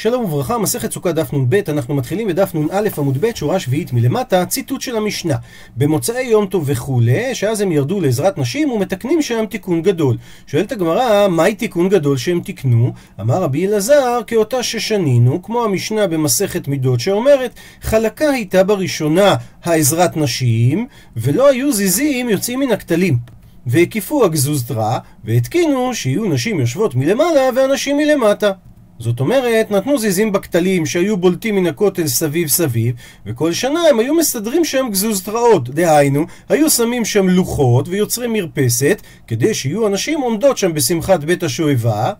שלום וברכה, מסכת סוכה דף נ"ב, אנחנו מתחילים בדף נ"א עמוד ב', שורה שביעית מלמטה, ציטוט של המשנה. במוצאי יום טוב וכולי, שאז הם ירדו לעזרת נשים ומתקנים שם תיקון גדול. שואלת הגמרא, מהי תיקון גדול שהם תיקנו? אמר רבי אלעזר, כאותה ששנינו, כמו המשנה במסכת מידות שאומרת, חלקה הייתה בראשונה העזרת נשים, ולא היו זיזים יוצאים מן הכתלים. והקיפו הגזוזתרה, והתקינו שיהיו נשים יושבות מלמעלה ואנשים מלמטה. זאת אומרת, נתנו זיזים בכתלים שהיו בולטים מן הכותל סביב סביב, וכל שנה הם היו מסדרים שם גזוזתראות. דהיינו, היו שמים שם לוחות ויוצרים מרפסת, כדי שיהיו אנשים עומדות שם בשמחת בית השואבה,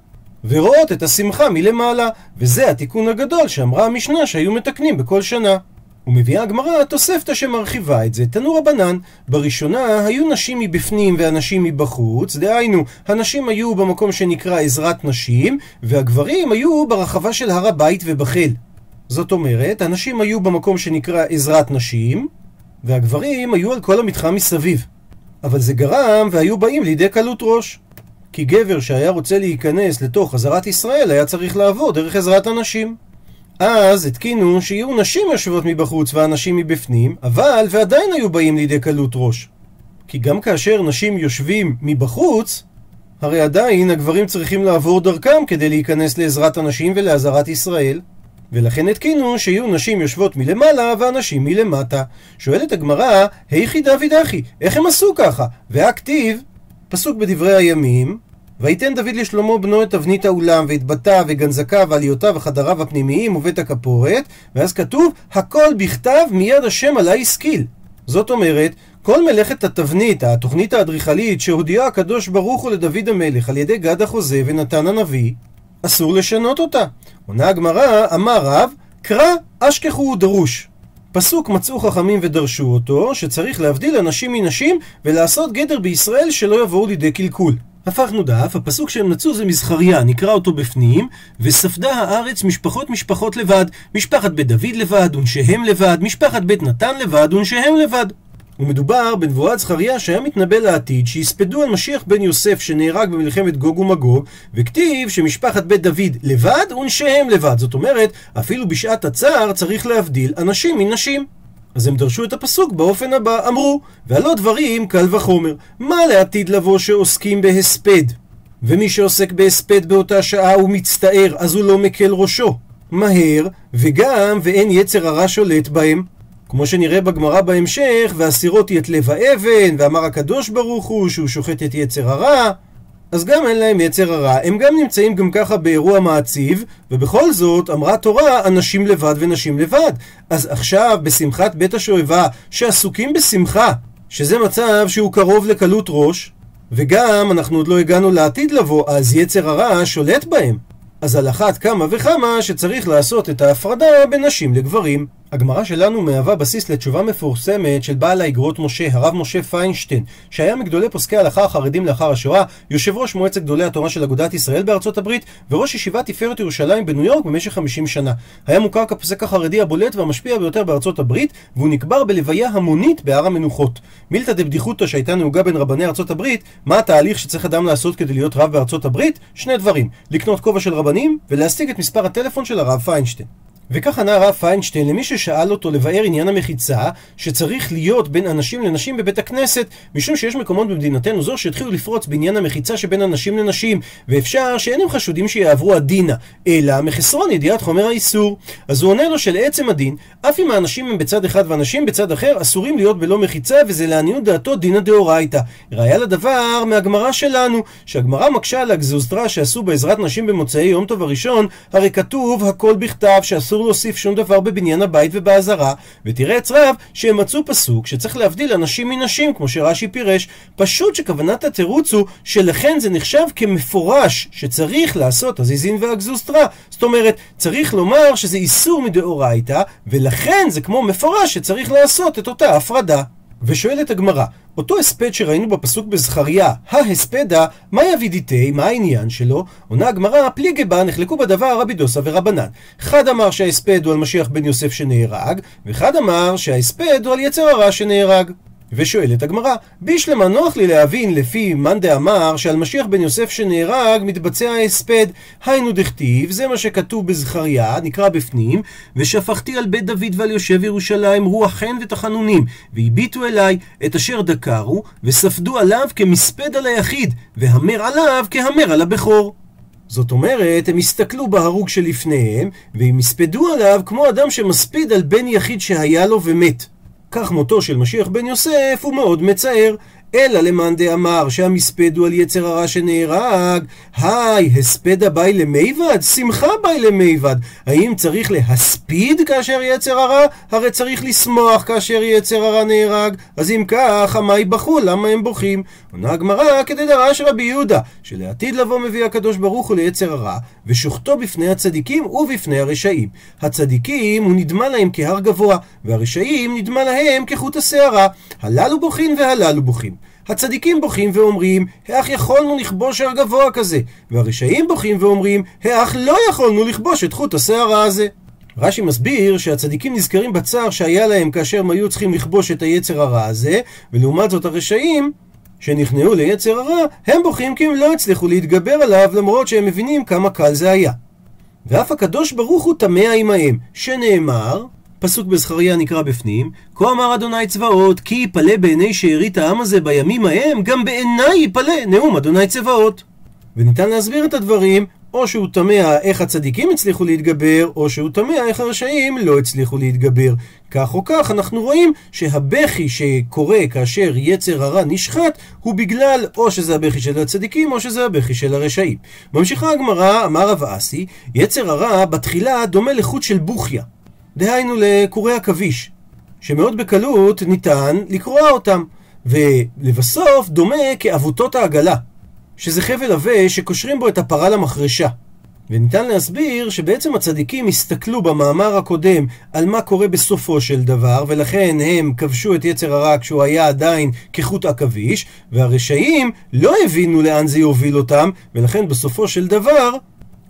ורואות את השמחה מלמעלה. וזה התיקון הגדול שאמרה המשנה שהיו מתקנים בכל שנה. ומביאה הגמרא תוספתא שמרחיבה את זה, תנו רבנן, בראשונה היו נשים מבפנים ואנשים מבחוץ, דהיינו, הנשים היו במקום שנקרא עזרת נשים, והגברים היו ברחבה של הר הבית ובחיל. זאת אומרת, הנשים היו במקום שנקרא עזרת נשים, והגברים היו על כל המתחם מסביב. אבל זה גרם והיו באים לידי קלות ראש. כי גבר שהיה רוצה להיכנס לתוך עזרת ישראל היה צריך לעבור דרך עזרת הנשים. אז התקינו שיהיו נשים יושבות מבחוץ ואנשים מבפנים, אבל ועדיין היו באים לידי קלות ראש. כי גם כאשר נשים יושבים מבחוץ, הרי עדיין הגברים צריכים לעבור דרכם כדי להיכנס לעזרת הנשים ולעזרת ישראל. ולכן התקינו שיהיו נשים יושבות מלמעלה ואנשים מלמטה. שואלת הגמרא, היכי דוד אחי, איך הם עשו ככה? והכתיב, פסוק בדברי הימים, ויתן דוד לשלמה בנו את תבנית האולם, ואת בתיו, וגנזקיו, ועליותיו, וחדריו הפנימיים, ובית הכפורת, ואז כתוב, הכל בכתב מיד השם עלי השכיל. זאת אומרת, כל מלאכת התבנית, התוכנית האדריכלית, שהודיע הקדוש ברוך הוא לדוד המלך על ידי גד החוזה ונתן הנביא, אסור לשנות אותה. עונה הגמרא, אמר רב, קרא אשכחו דרוש. פסוק מצאו חכמים ודרשו אותו, שצריך להבדיל אנשים מנשים ולעשות גדר בישראל שלא יבואו לידי קלקול. הפכנו דף, הפסוק שהם נצאו זה מזכריה, נקרא אותו בפנים, וספדה הארץ משפחות משפחות לבד, משפחת בית דוד לבד, ונשיהם לבד, משפחת בית נתן לבד, ונשיהם לבד. ומדובר בנבואת זכריה שהיה מתנבא לעתיד שיספדו על משיח בן יוסף שנהרג במלחמת גוג ומגוג וכתיב שמשפחת בית דוד לבד ונשיהם לבד זאת אומרת אפילו בשעת הצער צריך להבדיל אנשים מנשים אז הם דרשו את הפסוק באופן הבא, אמרו, והלא דברים קל וחומר, מה לעתיד לבוא שעוסקים בהספד? ומי שעוסק בהספד באותה שעה הוא מצטער, אז הוא לא מקל ראשו. מהר, וגם ואין יצר הרע שולט בהם. כמו שנראה בגמרא בהמשך, והסירות את לב האבן, ואמר הקדוש ברוך הוא שהוא שוחט את יצר הרע. אז גם אין להם יצר הרע, הם גם נמצאים גם ככה באירוע מעציב, ובכל זאת אמרה תורה אנשים לבד ונשים לבד. אז עכשיו בשמחת בית השואבה, שעסוקים בשמחה, שזה מצב שהוא קרוב לקלות ראש, וגם אנחנו עוד לא הגענו לעתיד לבוא, אז יצר הרע שולט בהם. אז על אחת כמה וכמה שצריך לעשות את ההפרדה בין נשים לגברים. הגמרא שלנו מהווה בסיס לתשובה מפורסמת של בעל האגרות משה, הרב משה פיינשטיין, שהיה מגדולי פוסקי ההלכה החרדים לאחר השואה, יושב ראש מועצת גדולי התורה של אגודת ישראל בארצות הברית, וראש ישיבת תפארת ירושלים בניו יורק במשך 50 שנה. היה מוכר כפוסק החרדי הבולט והמשפיע ביותר בארצות הברית, והוא נקבר בלוויה המונית בהר המנוחות. מילתא דבדיחותא שהייתה נהוגה בין רבני ארצות הברית, מה התהליך שצריך אדם לעשות כדי להיות רב בארצות הברית? שני דברים, לקנות כובע של רבנים, ולהשיג את מספר הטלפון של הרב. וכך ענה הרב פיינשטיין למי ששאל אותו לבאר עניין המחיצה, שצריך להיות בין אנשים לנשים בבית הכנסת, משום שיש מקומות במדינתנו זו שהתחילו לפרוץ בעניין המחיצה שבין אנשים לנשים, ואפשר שאינם חשודים שיעברו הדינה, אלא מחסרון ידיעת חומר האיסור. אז הוא עונה לו שלעצם הדין, אף אם האנשים הם בצד אחד ואנשים בצד אחר, אסורים להיות בלא מחיצה, וזה לעניות דעתו דינא דאורייתא. ראיה לדבר מהגמרא שלנו, שהגמרא מקשה על הגזוזתרה שעשו בעזרת נשים במוצאי יום טוב הראשון, הרי כתוב הכל בכתב שאסור אסור להוסיף שום דבר בבניין הבית ובאזהרה, ותראה אצרב שהם מצאו פסוק שצריך להבדיל אנשים מנשים, כמו שרש"י פירש, פשוט שכוונת התירוץ הוא שלכן זה נחשב כמפורש שצריך לעשות הזיזין והגזוסטרה. זאת אומרת, צריך לומר שזה איסור מדאורייתא, ולכן זה כמו מפורש שצריך לעשות את אותה הפרדה. ושואלת הגמרא, אותו הספד שראינו בפסוק בזכריה, ההספדה, מה יבידיתי, מה העניין שלו? עונה הגמרא, פליגי בה נחלקו בדבר רבי דוסה ורבנן. אחד אמר שההספד הוא על משיח בן יוסף שנהרג, ואחד אמר שההספד הוא על יצר הרע שנהרג. ושואלת הגמרא, בישלמה נוח לי להבין לפי מאן דאמר שעל משיח בן יוסף שנהרג מתבצע ההספד. היינו דכתיב, זה מה שכתוב בזכריה, נקרא בפנים, ושפכתי על בית דוד ועל יושב ירושלים רוח חן ותחנונים, והביטו אליי את אשר דקרו, וספדו עליו כמספד על היחיד, והמר עליו כהמר על הבכור. זאת אומרת, הם הסתכלו בהרוג שלפניהם, והם הספדו עליו כמו אדם שמספיד על בן יחיד שהיה לו ומת. כך מותו של משיח בן יוסף הוא מאוד מצער. אלא למאן דאמר שהמספד הוא על יצר הרע שנהרג, היי, הספדה באי למיבד? שמחה באי למיבד. האם צריך להספיד כאשר יצר הרע? הרי צריך לשמוח כאשר יצר הרע נהרג. אז אם כך, המאי בכו, למה הם בוכים? עונה הגמרא כדי דרש רבי יהודה, שלעתיד לבוא מביא הקדוש ברוך הוא ליצר הרע, ושוחטו בפני הצדיקים ובפני הרשעים. הצדיקים הוא נדמה להם כהר גבוה, והרשעים נדמה להם כחוט השערה. הללו בוכים והללו בוכים. הצדיקים בוכים ואומרים, האח יכולנו לכבוש הר גבוה כזה, והרשעים בוכים ואומרים, האח לא יכולנו לכבוש את חוט השערה הזה. רש"י מסביר שהצדיקים נזכרים בצער שהיה להם כאשר הם היו צריכים לכבוש את היצר הרע הזה, ולעומת זאת הרשעים שנכנעו ליצר הרע, הם בוכים כי הם לא הצליחו להתגבר עליו למרות שהם מבינים כמה קל זה היה. ואף הקדוש ברוך הוא תמה עמהם, שנאמר, פסוק בזכריה נקרא בפנים, כה אמר אדוני צבאות, כי יפלא בעיני שארית העם הזה בימים ההם, גם בעיניי יפלא, נאום אדוני צבאות. וניתן להסביר את הדברים, או שהוא תמה איך הצדיקים הצליחו להתגבר, או שהוא תמה איך הרשעים לא הצליחו להתגבר. כך או כך, אנחנו רואים שהבכי שקורה כאשר יצר הרע נשחט, הוא בגלל או שזה הבכי של הצדיקים, או שזה הבכי של הרשעים. ממשיכה הגמרא, אמר רב אסי, יצר הרע בתחילה דומה לחוט של בוכיה. דהיינו לקורי עכביש, שמאוד בקלות ניתן לקרוע אותם, ולבסוף דומה כעבותות העגלה, שזה חבל עבה שקושרים בו את הפרה למחרשה. וניתן להסביר שבעצם הצדיקים הסתכלו במאמר הקודם על מה קורה בסופו של דבר, ולכן הם כבשו את יצר הרע כשהוא היה עדיין כחוט עכביש, והרשעים לא הבינו לאן זה יוביל אותם, ולכן בסופו של דבר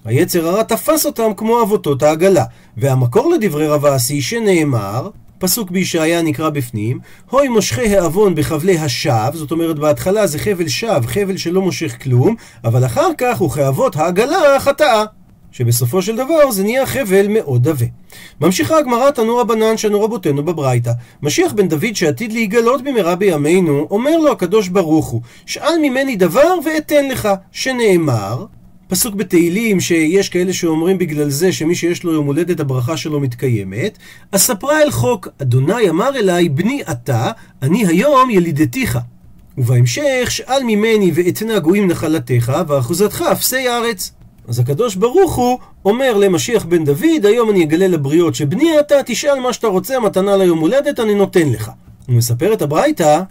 היצר הרע תפס אותם כמו אבותות העגלה. והמקור לדברי רב אסי שנאמר, פסוק בישעיה נקרא בפנים, הוי מושכי העוון בחבלי השווא, זאת אומרת בהתחלה זה חבל שווא, חבל שלא מושך כלום, אבל אחר כך הוא כאבות העגלה החטאה. שבסופו של דבר זה נהיה חבל מאוד עבה. ממשיכה הגמרא תנו רבנן שנו רבותינו בברייתא. משיח בן דוד שעתיד להיגלות במהרה בימינו, אומר לו הקדוש ברוך הוא, שאל ממני דבר ואתן לך, שנאמר, פסוק בתהילים שיש כאלה שאומרים בגלל זה שמי שיש לו יום הולדת הברכה שלו מתקיימת. אספרה אל חוק, אדוני אמר אליי, בני אתה, אני היום ילידתיך. ובהמשך, שאל ממני ואתנה גויים נחלתך, ואחוזתך אפסי ארץ. אז הקדוש ברוך הוא אומר למשיח בן דוד, היום אני אגלה לבריות שבני אתה, תשאל מה שאתה רוצה, מתנה ליום הולדת, אני נותן לך. הוא מספר את הברייתא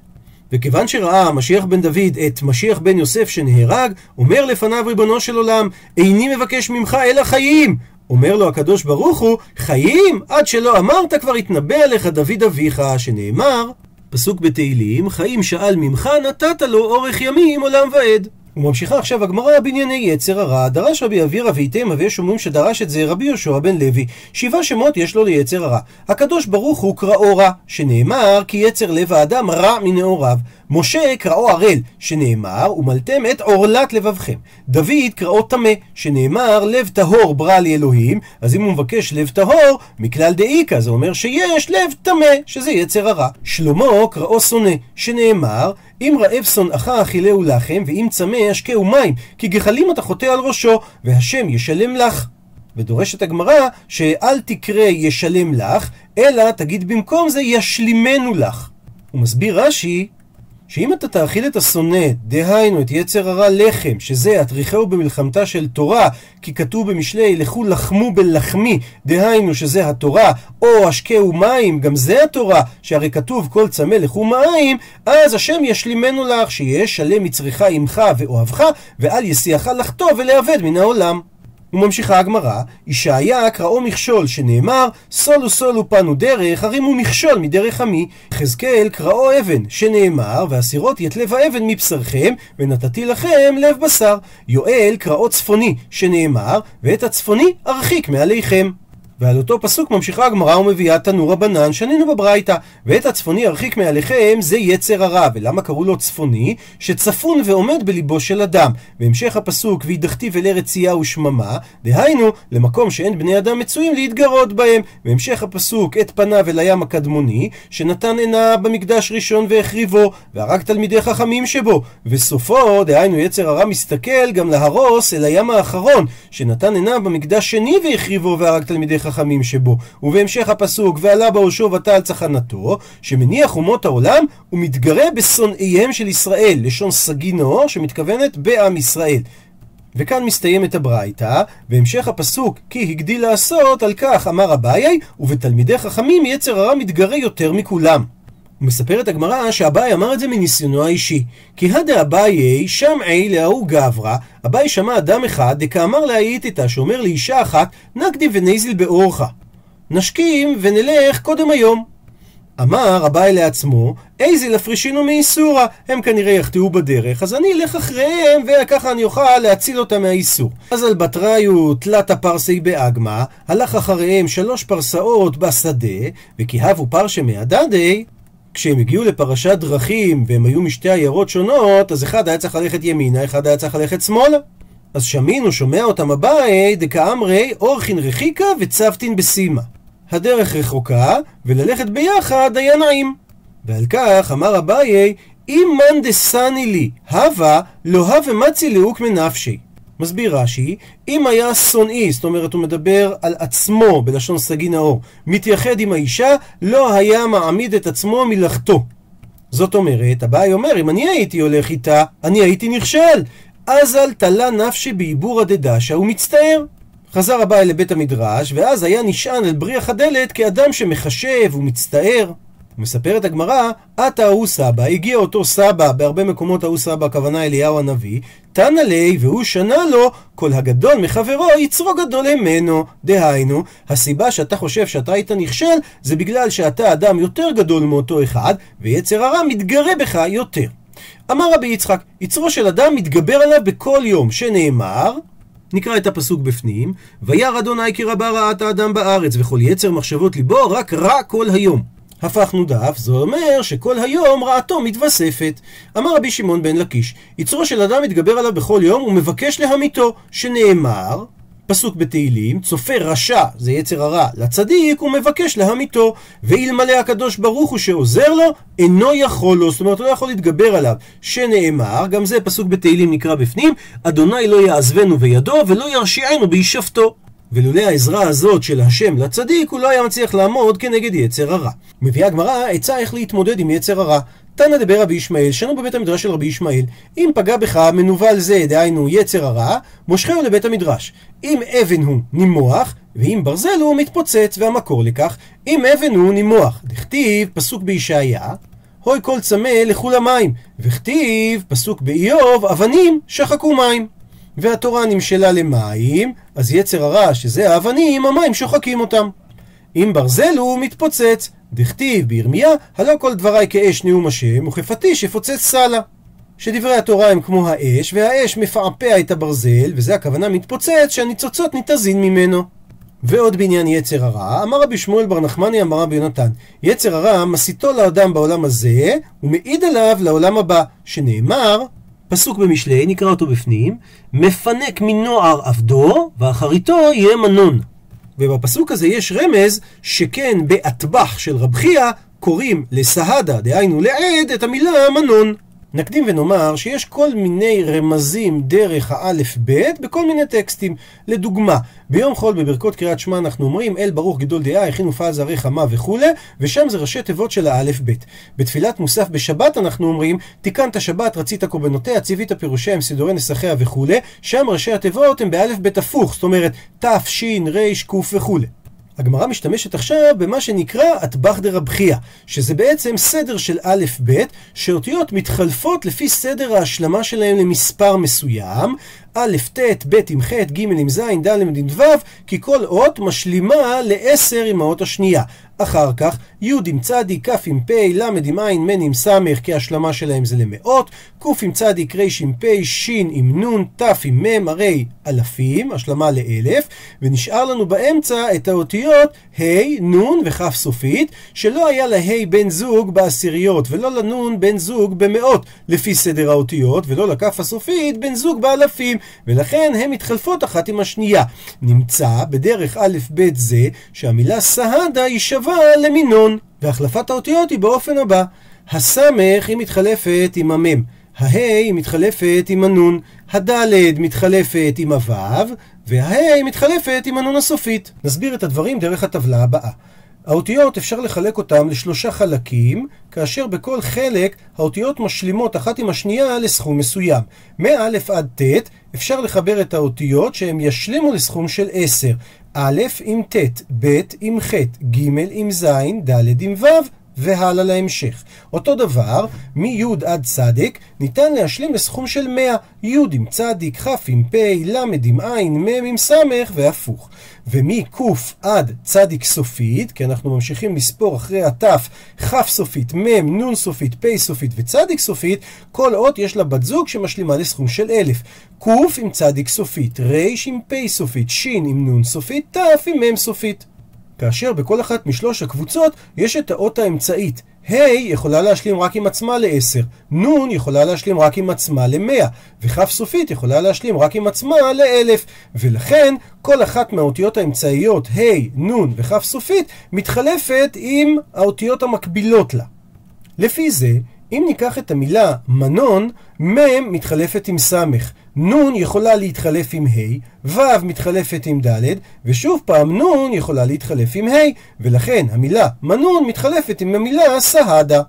וכיוון שראה משיח בן דוד את משיח בן יוסף שנהרג, אומר לפניו ריבונו של עולם, איני מבקש ממך אלא חיים! אומר לו הקדוש ברוך הוא, חיים? עד שלא אמרת כבר התנבא עליך דוד אביך, שנאמר, פסוק בתהילים, חיים שאל ממך נתת לו אורך ימים עולם ועד. וממשיכה עכשיו הגמרא בענייני יצר הרע. דרש רבי אבירא ואיתמה, ויש אומרים שדרש את זה רבי יהושע בן לוי. שבעה שמות יש לו ליצר הרע. הקדוש ברוך הוא קראו רע, שנאמר כי יצר לב האדם רע מנעוריו. משה קראו ערל, שנאמר, ומלתם את עורלת לבבכם. דוד קראו טמא, שנאמר, לב טהור ברא לי אלוהים, אז אם הוא מבקש לב טהור, מכלל דאיכא, זה אומר שיש לב טמא, שזה יצר הרע. שלמה קראו שונא, שנאמר, אם רעב שונאך אכילהו לחם, ואם צמא אשקהו מים, כי גחלים אתה חוטא על ראשו, והשם ישלם לך. ודורשת הגמרא שאל תקרא ישלם לך, אלא תגיד במקום זה ישלימנו לך. הוא מסביר רש"י שאם אתה תאכיל את השונא, דהיינו את יצר הרע לחם, שזה הטריחהו במלחמתה של תורה, כי כתוב במשלי, לכו לחמו בלחמי, דהיינו שזה התורה, או השקהו מים, גם זה התורה, שהרי כתוב כל צמא לכו מים, אז השם ישלימנו לך, שיהיה שלם מצריך עמך ואוהבך, ואל יסיעך לחטוא ולאבד מן העולם. וממשיכה הגמרא, ישעיה קראו מכשול, שנאמר, סולו סולו פנו דרך, הרימו מכשול מדרך עמי. חזקאל קראו אבן, שנאמר, והסירות את לב האבן מבשרכם, ונתתי לכם לב בשר. יואל קראו צפוני, שנאמר, ואת הצפוני ארחיק מעליכם. ועל אותו פסוק ממשיכה הגמרא ומביאה תנור הבנן שנינו בברייתא ואת הצפוני ירחיק מעליכם זה יצר הרע. ולמה קראו לו צפוני? שצפון ועומד בליבו של אדם. בהמשך הפסוק וידחתיו אל ארץ צייה ושממה דהיינו למקום שאין בני אדם מצויים להתגרות בהם. בהמשך הפסוק את פניו אל הים הקדמוני שנתן עינה במקדש ראשון והחריבו והרג תלמידי חכמים שבו. וסופו דהיינו יצר הרע מסתכל גם להרוס אל הים האחרון שנתן עינה במקדש שני והחריבו והרג תלמידי שבו. ובהמשך הפסוק, ועלה בעושו ותא על צחנתו, שמניח אומות העולם ומתגרה בשונאיהם של ישראל, לשון סגי נאור שמתכוונת בעם ישראל. וכאן מסתיימת הברייתא, והמשך הפסוק כי הגדיל לעשות, על כך אמר אביי, ובתלמידי חכמים יצר הרע מתגרה יותר מכולם. מספרת הגמרא שאביי אמר את זה מניסיונו האישי. כי הדה אביי שמעי להוא גברא, אביי שמע אדם אחד דקאמר להאיתתא, שאומר לאישה אחת, נקדי ונזיל באורחה. נשכים ונלך קודם היום. אמר אביי לעצמו, איזה לפרישינו מאיסורא, הם כנראה יחטאו בדרך, אז אני אלך אחריהם, וככה אני אוכל להציל אותם מהאיסור. אז על בתראיו תלת הפרסי באגמא, הלך אחריהם שלוש פרסאות בשדה, וכי הבו פרשה מהדדי, כשהם הגיעו לפרשת דרכים והם היו משתי עיירות שונות, אז אחד היה צריך ללכת ימינה, אחד היה צריך ללכת שמאלה. אז שמינו שומע אותם אביי דקאמרי אורחין רחיקה וצוותין בסימה. הדרך רחוקה, וללכת ביחד היה נעים. ועל כך אמר אביי, אם מאן דסני לי, הווה, לא הווה מצי לאוק מנפשי. מסביר רש"י, אם היה שונאי, זאת אומרת הוא מדבר על עצמו בלשון סגי נאור, מתייחד עם האישה, לא היה מעמיד את עצמו מלאכתו. זאת אומרת, אביי אומר, אם אני הייתי הולך איתה, אני הייתי נכשל. אז אל תלה נפשי בעיבורא דדשא ומצטער. חזר אביי לבית המדרש, ואז היה נשען על בריח הדלת כאדם שמחשב ומצטער. מספרת הגמרא, עתה ההוא סבא, הגיע אותו סבא, בהרבה מקומות ההוא סבא, הכוונה אליהו הנביא, תנא לי, והוא שנה לו, כל הגדול מחברו, יצרו גדול ממנו. דהיינו, הסיבה שאתה חושב שאתה היית נכשל, זה בגלל שאתה אדם יותר גדול מאותו אחד, ויצר הרע מתגרה בך יותר. אמר רבי יצחק, יצרו של אדם מתגבר עליו בכל יום, שנאמר, נקרא את הפסוק בפנים, וירא אדוני כי רבה רעת האדם בארץ, וכל יצר מחשבות ליבו רק רע כל היום. הפכנו דף, זה אומר שכל היום רעתו מתווספת. אמר רבי שמעון בן לקיש, יצרו של אדם מתגבר עליו בכל יום ומבקש להמיתו, שנאמר, פסוק בתהילים, צופה רשע, זה יצר הרע, לצדיק, הוא מבקש להמיתו, ואלמלא הקדוש ברוך הוא שעוזר לו, אינו יכול לו, זאת אומרת, הוא לא יכול להתגבר עליו, שנאמר, גם זה פסוק בתהילים נקרא בפנים, אדוני לא יעזבנו בידו, ולא ירשיענו בהישפטו. ולולא העזרה הזאת של השם לצדיק, הוא לא היה מצליח לעמוד כנגד יצר הרע. מביאה הגמרא עצה איך להתמודד עם יצר הרע. תנא דבר רבי ישמעאל, שנו בבית המדרש של רבי ישמעאל, אם פגע בך מנוול זה, דהיינו יצר הרע, מושכהו לבית המדרש. אם אבן הוא נימוח, ואם ברזל הוא מתפוצץ, והמקור לכך, אם אבן הוא נימוח. דכתיב, פסוק בישעיה, הוי כל צמא לכו למים, וכתיב, פסוק באיוב, אבנים שחקו מים. והתורה נמשלה למים, אז יצר הרע, שזה האבנים, המים שוחקים אותם. אם ברזל הוא מתפוצץ, דכתיב בירמיה, הלא כל דבריי כאש נאום השם, וכפטיש יפוצץ סלה. שדברי התורה הם כמו האש, והאש מפעפע את הברזל, וזה הכוונה מתפוצץ, שהניצוצות ניתזין ממנו. ועוד בעניין יצר הרע, אמר רבי שמואל בר נחמני אמר רבי יונתן, יצר הרע מסיתו לאדם בעולם הזה, ומעיד עליו לעולם הבא, שנאמר, פסוק במשלי, נקרא אותו בפנים, מפנק מנוער עבדו, ואחריתו יהיה מנון. ובפסוק הזה יש רמז שכן באטבח של רב חייא קוראים לסהדה, דהיינו לעד, את המילה מנון. נקדים ונאמר שיש כל מיני רמזים דרך האלף-בית בכל מיני טקסטים. לדוגמה, ביום חול בברכות קריאת שמע אנחנו אומרים אל ברוך גדול דעה, הכין ופעל זרי חמה וכולי, ושם זה ראשי תיבות של האלף-בית. בתפילת מוסף בשבת אנחנו אומרים תיקנת שבת, רצית קורבנותיה, ציווית פירושיה, סידורי נסחיה וכולי, שם ראשי התיבות הם באלף-בית הפוך, זאת אומרת ת', ש', ר', ק' וכולי. הגמרא משתמשת עכשיו במה שנקרא אטבח דרבחיה, שזה בעצם סדר של א'-ב', שאותיות מתחלפות לפי סדר ההשלמה שלהם למספר מסוים, א', ט', ב' עם ח', ג' עם ז', ד' עם ו', כי כל אות משלימה לעשר עם האות השנייה. אחר כך י' עם צדיק, כ' עם פ', ל' עם ע', מ' עם ס', כי השלמה שלהם זה למאות, ק' עם צדיק, ר' עם פ', ש' עם נ', ת' עם מ', הרי אלפים, השלמה לאלף, ונשאר לנו באמצע את האותיות ה', נ' וכ' סופית, שלא היה לה בן זוג בעשיריות, ולא לנ' בן זוג במאות, לפי סדר האותיות, ולא לכ' הסופית בן זוג באלפים, ולכן הן מתחלפות אחת עם השנייה. נמצא בדרך א' ב' זה, שהמילה סהדה היא שווה למינון, והחלפת האותיות היא באופן הבא: הסמך היא מתחלפת עם המם, הה' היא מתחלפת עם הנון, הדלת מתחלפת עם הוו, והה' מתחלפת עם הנון הסופית. נסביר את הדברים דרך הטבלה הבאה. האותיות אפשר לחלק אותם לשלושה חלקים, כאשר בכל חלק האותיות משלימות אחת עם השנייה לסכום מסוים. מא' עד ט' אפשר לחבר את האותיות שהם ישלימו לסכום של 10. א' עם ט', ב' עם ח', ג' עם ז', ד' עם ו', והלאה להמשך. אותו דבר, מי' עד צדיק ניתן להשלים לסכום של 100, י' עם צדיק, כ' עם פ', ל' עם ע', מ' עם ס' והפוך. ומק' עד צדיק סופית, כי אנחנו ממשיכים לספור אחרי הת', כ' סופית, מ', נ' סופית, פ' סופית וצדיק סופית, כל אות יש לה בת זוג שמשלימה לסכום של אלף. ק' עם צדיק סופית, ר' עם פ' סופית, ש' עם נ' סופית, ת' עם מ' סופית. כאשר בכל אחת משלוש הקבוצות יש את האות האמצעית. ה' יכולה להשלים רק עם עצמה ל-10, נ' יכולה להשלים רק עם עצמה ל-100, וכ' סופית יכולה להשלים רק עם עצמה ל-1000, ולכן כל אחת מהאותיות האמצעיות ה', נ' וכ' סופית מתחלפת עם האותיות המקבילות לה. לפי זה, אם ניקח את המילה מנון, מ' מתחלפת עם ס', נ' יכולה להתחלף עם ה', ו' מתחלפת עם ד', ושוב פעם נ' יכולה להתחלף עם ה', ולכן המילה מנון מתחלפת עם המילה סהדה.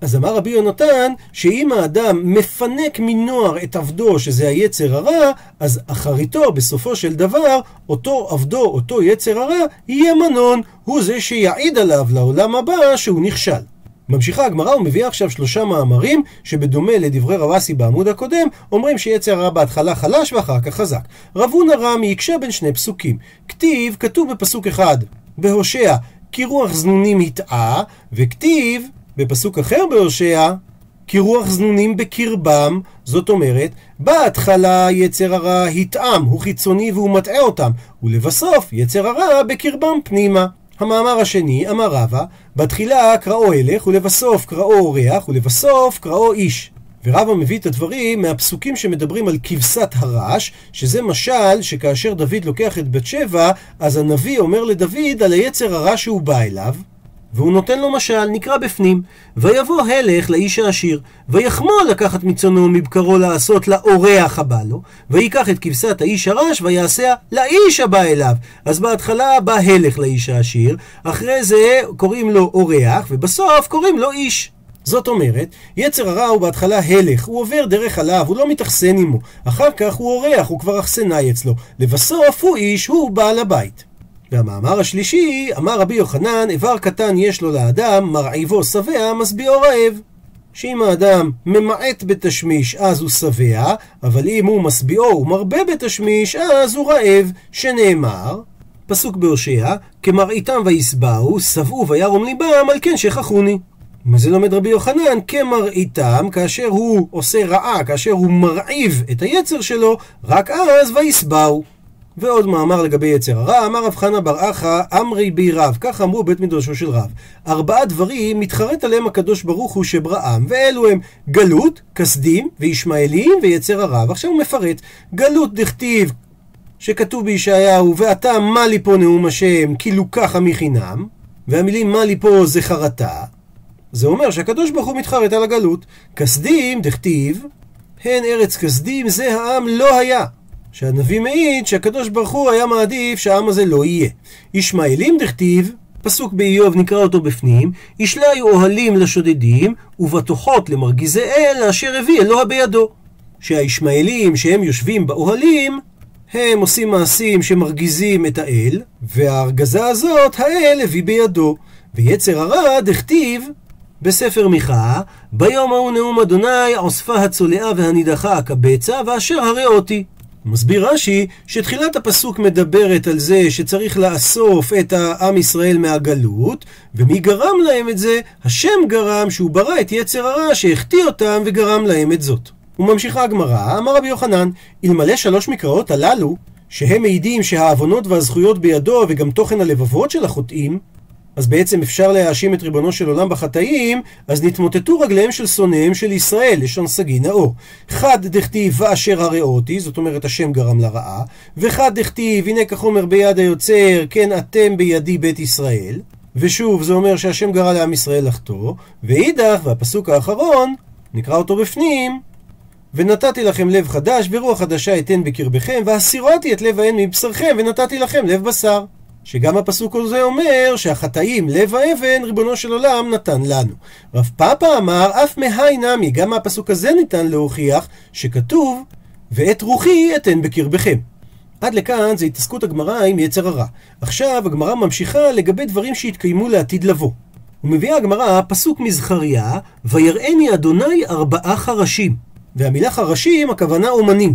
אז אמר רבי יונתן, שאם האדם מפנק מנוער את עבדו, שזה היצר הרע, אז אחריתו, בסופו של דבר, אותו עבדו, אותו יצר הרע, יהיה מנון. הוא זה שיעיד עליו לעולם הבא שהוא נכשל. ממשיכה הגמרא ומביאה עכשיו שלושה מאמרים שבדומה לדברי רווסי בעמוד הקודם אומרים שיצר הרע בהתחלה חלש ואחר כך חזק. רבון הרם יקשה בין שני פסוקים. כתיב כתוב בפסוק אחד בהושע כי רוח זנונים הטעה וכתיב בפסוק אחר בהושע כי רוח זנונים בקרבם, זאת אומרת, בהתחלה יצר הרע הטעם, הוא חיצוני והוא מטעה אותם, ולבסוף יצר הרע בקרבם פנימה. המאמר השני, אמר רבא, בתחילה קראו הלך, ולבסוף קראו אורח, ולבסוף קראו איש. ורבא מביא את הדברים מהפסוקים שמדברים על כבשת הרש, שזה משל שכאשר דוד לוקח את בת שבע, אז הנביא אומר לדוד על היצר הרע שהוא בא אליו, והוא נותן לו משל, נקרא בפנים, ויבוא הלך לאיש העשיר, ויחמול לקחת מצונו ומבקרו לעשות לאורח הבא לו, ויקח את כבשת האיש הרש ויעשיה לאיש הבא אליו. אז בהתחלה בא הלך לאיש העשיר, אחרי זה קוראים לו אורח, ובסוף קוראים לו איש. זאת אומרת, יצר הרע הוא בהתחלה הלך, הוא עובר דרך עליו, הוא לא מתאכסן עמו. אחר כך הוא אורח, הוא כבר אכסנאי אצלו. לבסוף הוא איש, הוא בעל הבית. והמאמר השלישי, אמר רבי יוחנן, איבר קטן יש לו לאדם, מרעיבו שבע, משביעו רעב. שאם האדם ממעט בתשמיש, אז הוא שבע, אבל אם הוא משביעו ומרבה בתשמיש, אז הוא רעב, שנאמר, פסוק בהושע, כמרעיתם וישבעו, שבעו וירום ליבם, על כן שכחוני. מה זה לומד רבי יוחנן? כמרעיתם, כאשר הוא עושה רעה, כאשר הוא מרעיב את היצר שלו, רק אז וישבעו. ועוד מאמר לגבי יצר הרע, אמר רב חנה בר אחא, אמרי בי רב, כך אמרו בית מדרשו של רב. ארבעה דברים מתחרט עליהם הקדוש ברוך הוא שבראם, ואלו הם גלות, כסדים, וישמעאלים, ויצר הרע. ועכשיו הוא מפרט, גלות דכתיב, שכתוב בישעיהו, ואתה מה לי פה נאום השם, כי לוקחה מחינם, והמילים מה לי פה זה חרטה. זה אומר שהקדוש ברוך הוא מתחרט על הגלות. כסדים, דכתיב, הן ארץ כסדים, זה העם לא היה. שהנביא מעיד שהקדוש ברוך הוא היה מעדיף שהעם הזה לא יהיה. ישמעאלים דכתיב, פסוק באיוב נקרא אותו בפנים, ישליו אוהלים לשודדים, ובטוחות למרגיזי אל אשר הביא אלוה בידו. שהישמעאלים שהם יושבים באוהלים, הם עושים מעשים שמרגיזים את האל, וההרגזה הזאת האל הביא בידו. ויצר הרע דכתיב בספר מיכה, ביום ההוא נאום אדוני עוספה הצולעה והנידחה הקבצה ואשר הרי אותי. מסביר רש"י שתחילת הפסוק מדברת על זה שצריך לאסוף את העם ישראל מהגלות, ומי גרם להם את זה? השם גרם שהוא ברא את יצר הרע שהחטיא אותם וגרם להם את זאת. וממשיכה הגמרא, אמר רבי יוחנן, אלמלא שלוש מקראות הללו, שהם מעידים שהעוונות והזכויות בידו וגם תוכן הלבבות של החוטאים, אז בעצם אפשר להאשים את ריבונו של עולם בחטאים, אז נתמוטטו רגליהם של שונאיהם של ישראל, לשון סגי נאור. חד דכתיב ואשר הראותי, זאת אומרת השם גרם לרעה, וחד דכתיב הנה כחומר ביד היוצר, כן אתם בידי בית ישראל. ושוב, זה אומר שהשם גרם לעם ישראל לחטוא, ואידך, והפסוק האחרון, נקרא אותו בפנים, ונתתי לכם לב חדש, ורוח חדשה אתן בקרבכם, והסירותי את לב האם מבשרכם, ונתתי לכם לב בשר. שגם הפסוק הזה אומר שהחטאים, לב האבן, ריבונו של עולם נתן לנו. רב פאפא אמר, אף מהי נמי, גם מהפסוק הזה ניתן להוכיח שכתוב, ואת רוחי אתן בקרבכם. עד לכאן זה התעסקות הגמרא עם יצר הרע. עכשיו הגמרא ממשיכה לגבי דברים שהתקיימו לעתיד לבוא. ומביאה הגמרא פסוק מזכריה, ויראני אדוני ארבעה חרשים. והמילה חרשים הכוונה אומנים.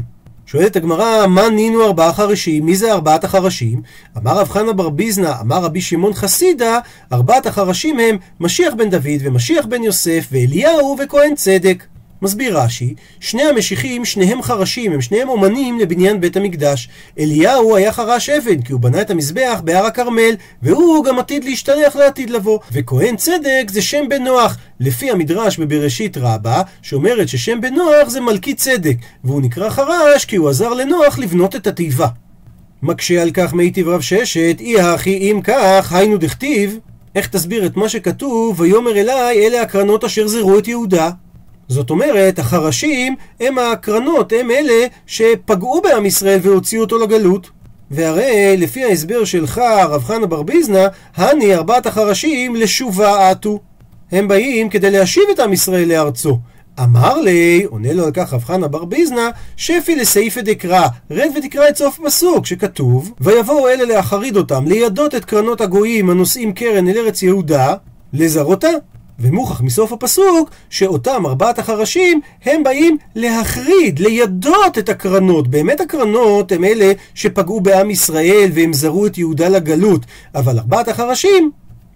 שואלת הגמרא, מה נינו ארבעה חרשים? מי זה ארבעת החרשים? אמר רב חנה בר ביזנא, אמר רבי שמעון חסידה, ארבעת החרשים הם משיח בן דוד ומשיח בן יוסף ואליהו וכהן צדק. מסביר רש"י, שני המשיחים, שניהם חרשים, הם שניהם אומנים לבניין בית המקדש. אליהו היה חרש אבן, כי הוא בנה את המזבח בהר הכרמל, והוא גם עתיד להשתלח לעתיד לבוא. וכהן צדק זה שם בן נוח, לפי המדרש בבראשית רבה, שאומרת ששם בן נוח זה מלכי צדק, והוא נקרא חרש כי הוא עזר לנוח לבנות את התיבה. מקשה על כך מיטיב רב ששת, אי הכי אם כך, היינו דכתיב, איך תסביר את מה שכתוב, ויאמר אליי אלה הקרנות אשר זרו את יהודה? זאת אומרת, החרשים הם הקרנות, הם אלה שפגעו בעם ישראל והוציאו אותו לגלות. והרי לפי ההסבר שלך, רב חנה בר ביזנא, הני ארבעת החרשים לשובה עטו. הם באים כדי להשיב את עם ישראל לארצו. אמר לי, עונה לו על כך רב חנה בר ביזנא, שפי לסעיפי דקרא, רד ותקרא את סוף פסוק, שכתוב, ויבואו אלה להחריד אותם, לידות את קרנות הגויים הנושאים קרן אל ארץ יהודה, לזרותה. ומוכח מסוף הפסוק שאותם ארבעת החרשים הם באים להחריד, לידות את הקרנות. באמת הקרנות הם אלה שפגעו בעם ישראל והם זרו את יהודה לגלות, אבל ארבעת החרשים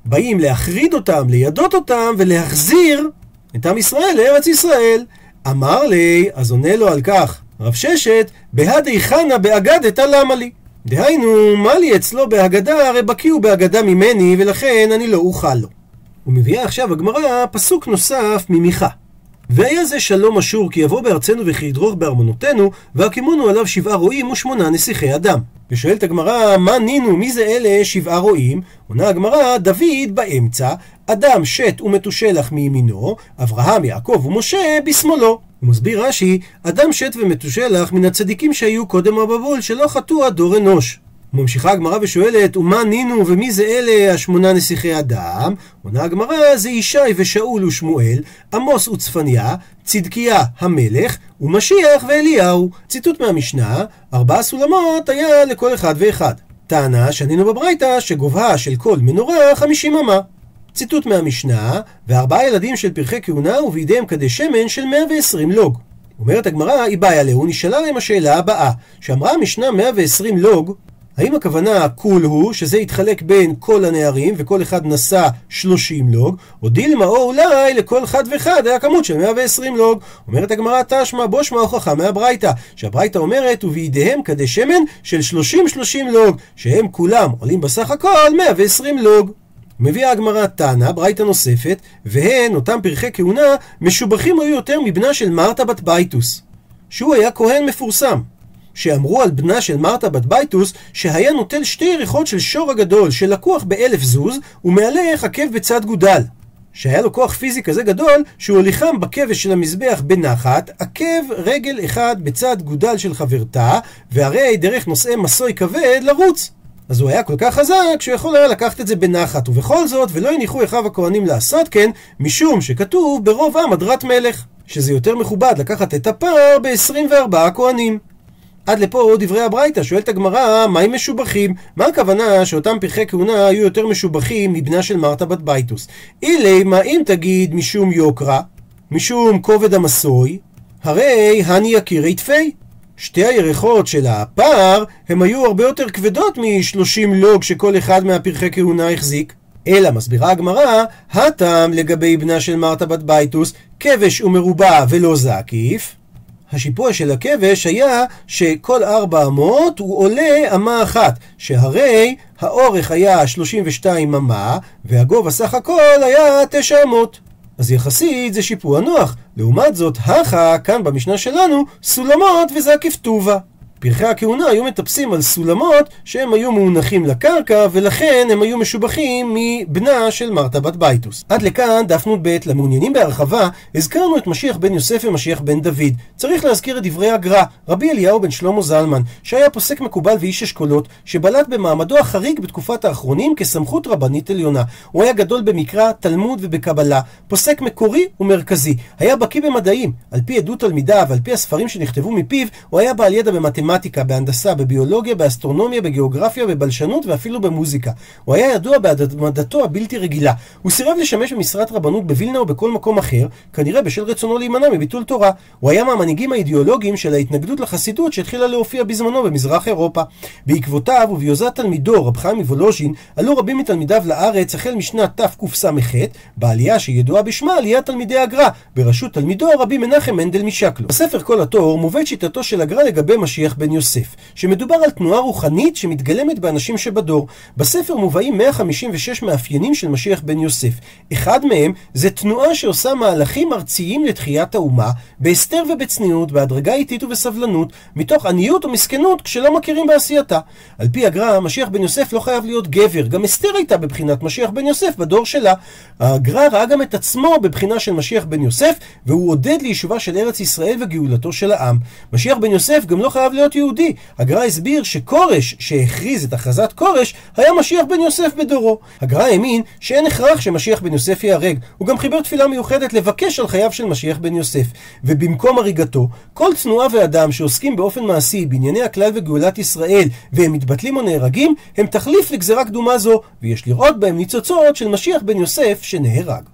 באים להחריד אותם, לידות אותם ולהחזיר את עם ישראל לארץ ישראל. אמר לי, אז עונה לו על כך רב ששת, בהדי חנה באגדתא למה לי? דהיינו, מה לי אצלו בהגדה, הרי בקיא הוא בהגדה ממני, ולכן אני לא אוכל לו. ומביאה עכשיו הגמרא פסוק נוסף ממיכה. והיה זה שלום אשור כי יבוא בארצנו וכי ידרוך בארמונותינו והקימונו עליו שבעה רועים ושמונה נסיכי אדם. ושואלת הגמרא מה נינו מי זה אלה שבעה רועים? עונה הגמרא דוד באמצע אדם שת ומתושלח מימינו אברהם יעקב ומשה בשמאלו. הוא מסביר רש"י אדם שת ומתושלח מן הצדיקים שהיו קודם המבול שלא חטאו עד דור אנוש. ממשיכה הגמרא ושואלת, ומה נינו ומי זה אלה השמונה נסיכי אדם? עונה הגמרא, זה ישי ושאול ושמואל, עמוס וצפניה, צדקיה המלך, ומשיח ואליהו. ציטוט מהמשנה, ארבעה סולמות היה לכל אחד ואחד. טענה שנינו בברייתא שגובהה של כל מנורה חמישים אמה. ציטוט מהמשנה, וארבעה ילדים של פרחי כהונה ובידיהם כדי שמן של 120 לוג. אומרת הגמרא, היא באה עליהו, נשאלה להם השאלה הבאה, שאמרה המשנה 120 לוג, האם הכוונה כול הוא, שזה יתחלק בין כל הנערים, וכל אחד נשא 30 לוג, או דילמה או אולי לכל אחד ואחד היה כמות של 120 לוג. אומרת הגמרא תא שמע, בוא שמע הוכחה מהברייתא, שהברייתא אומרת ובידיהם כדי שמן של 30-30 לוג, שהם כולם עולים בסך הכל 120 לוג. מביאה הגמרא תנא, ברייתא נוספת, והן, אותם פרחי כהונה, משובחים היו יותר מבנה של מרתה בת בייטוס, שהוא היה כהן מפורסם. שאמרו על בנה של מרתה בת בייטוס שהיה נוטל שתי יריחות של שור הגדול שלקוח באלף זוז ומהלך עקב בצד אגודל. שהיה לו כוח פיזי כזה גדול שהוא הוליכם בכבש של המזבח בנחת, עקב רגל אחד בצד אגודל של חברתה, והרי דרך נושאי משוי כבד לרוץ. אז הוא היה כל כך חזק שהוא יכול היה לקחת את זה בנחת, ובכל זאת, ולא הניחו אחיו הכהנים לעשות כן, משום שכתוב ברוב עם הדרת מלך, שזה יותר מכובד לקחת את הפר ב-24 כהנים. עד לפה דברי הברייתא, שואלת הגמרא, מה הם משובחים? מה הכוונה שאותם פרחי כהונה היו יותר משובחים מבנה של מרתה בת בייטוס? אילימא, אם תגיד משום יוקרה, משום כובד המשוי, הרי הני יקירי טפי. שתי הירכות של הפר הם היו הרבה יותר כבדות מ-30 לוג שכל אחד מהפרחי כהונה החזיק. אלא מסבירה הגמרא, הטעם לגבי בנה של מרתה בת בייטוס, כבש ומרובע ולא זקיף. השיפוע של הכבש היה שכל ארבע אמות הוא עולה אמה אחת, שהרי האורך היה 32 אמה, והגובה סך הכל היה 9 אמות. אז יחסית זה שיפוע נוח. לעומת זאת, הכא, כאן במשנה שלנו, סולמות דזקיפי טובא. פרחי הכהונה היו מטפסים על סולמות שהם היו מונחים לקרקע ולכן הם היו משובחים מבנה של מרתה בת בייתוס. עד לכאן דף נ"ב. למעוניינים בהרחבה הזכרנו את משיח בן יוסף ומשיח בן דוד. צריך להזכיר את דברי הגר"א, רבי אליהו בן שלמה זלמן, שהיה פוסק מקובל ואיש אשכולות, שבלט במעמדו החריג בתקופת האחרונים כסמכות רבנית עליונה. הוא היה גדול במקרא, תלמוד ובקבלה, פוסק מקורי ומרכזי. היה בקיא במדעים. על פי עדות תלמידיו ועל פי הספרים שנכתבו מפיו, הוא היה בעל ידע במתמטיקה. במתמטיקה, בהנדסה, בביולוגיה, באסטרונומיה, בגיאוגרפיה, בבלשנות ואפילו במוזיקה. הוא היה ידוע בהתמדתו הבלתי רגילה. הוא סירב לשמש במשרת רבנות בווילנה או בכל מקום אחר, כנראה בשל רצונו להימנע מביטול תורה. הוא היה מהמנהיגים האידיאולוגיים של ההתנגדות לחסידות שהתחילה להופיע בזמנו במזרח אירופה. בעקבותיו וביוזת תלמידו, רב חיים מוולוז'ין, עלו רבים מתלמידיו לארץ החל משנת תקס"ח, בעלייה שידועה בשמה עליית תלמידי הגר"א, בראשות תלמידו רבי מנחם מנדל משקלו. בספר כל התור מובאת שיטתו של הגר"א לגבי משיח בן יוסף, שמדובר על תנועה רוחנית שמתגלמת באנשים שבדור. בספר מובאים 156 מאפיינים של משיח בן יוסף. אחד מהם זה תנועה שעושה מהלכים ארציים לתחיית האומה, בהסתר ובצניעות, בהדרגה איטית ובסבלנות, מתוך עניות ומסכנות כשלא מכירים בעשייתה. על פי הגר"א, משיח בן יוסף לא חייב להיות גבר, גם אסתר הייתה בבחינת משיח בן יוסף בדור שלה. הגר"א ראה גם את עצמו בבחינה של משיח בן יוסף, והוא עודד ליישובה של ארץ ישראל וגאולתו של העם. משיח בן יוסף גם לא חייב להיות יהודי. הגר"א הסביר שכורש שהכריז את הכרזת כורש היה משיח בן יוסף בדורו. הגר"א האמין שאין הכרח שמשיח בן יוסף ייהרג. הוא גם חיבר תפילה מיוחדת לבקש על חייו של משיח בן יוסף. ובמקום הריגתו, כל צנועה ואדם שעוסקים באופן מעשי בענייני הכלל וגאולת ישראל והם מתבטלים או נהרגים, הם תחליף לגזרה קדומה זו, ויש לראות בהם ניצוצות של משיח בן יוסף שנהרג.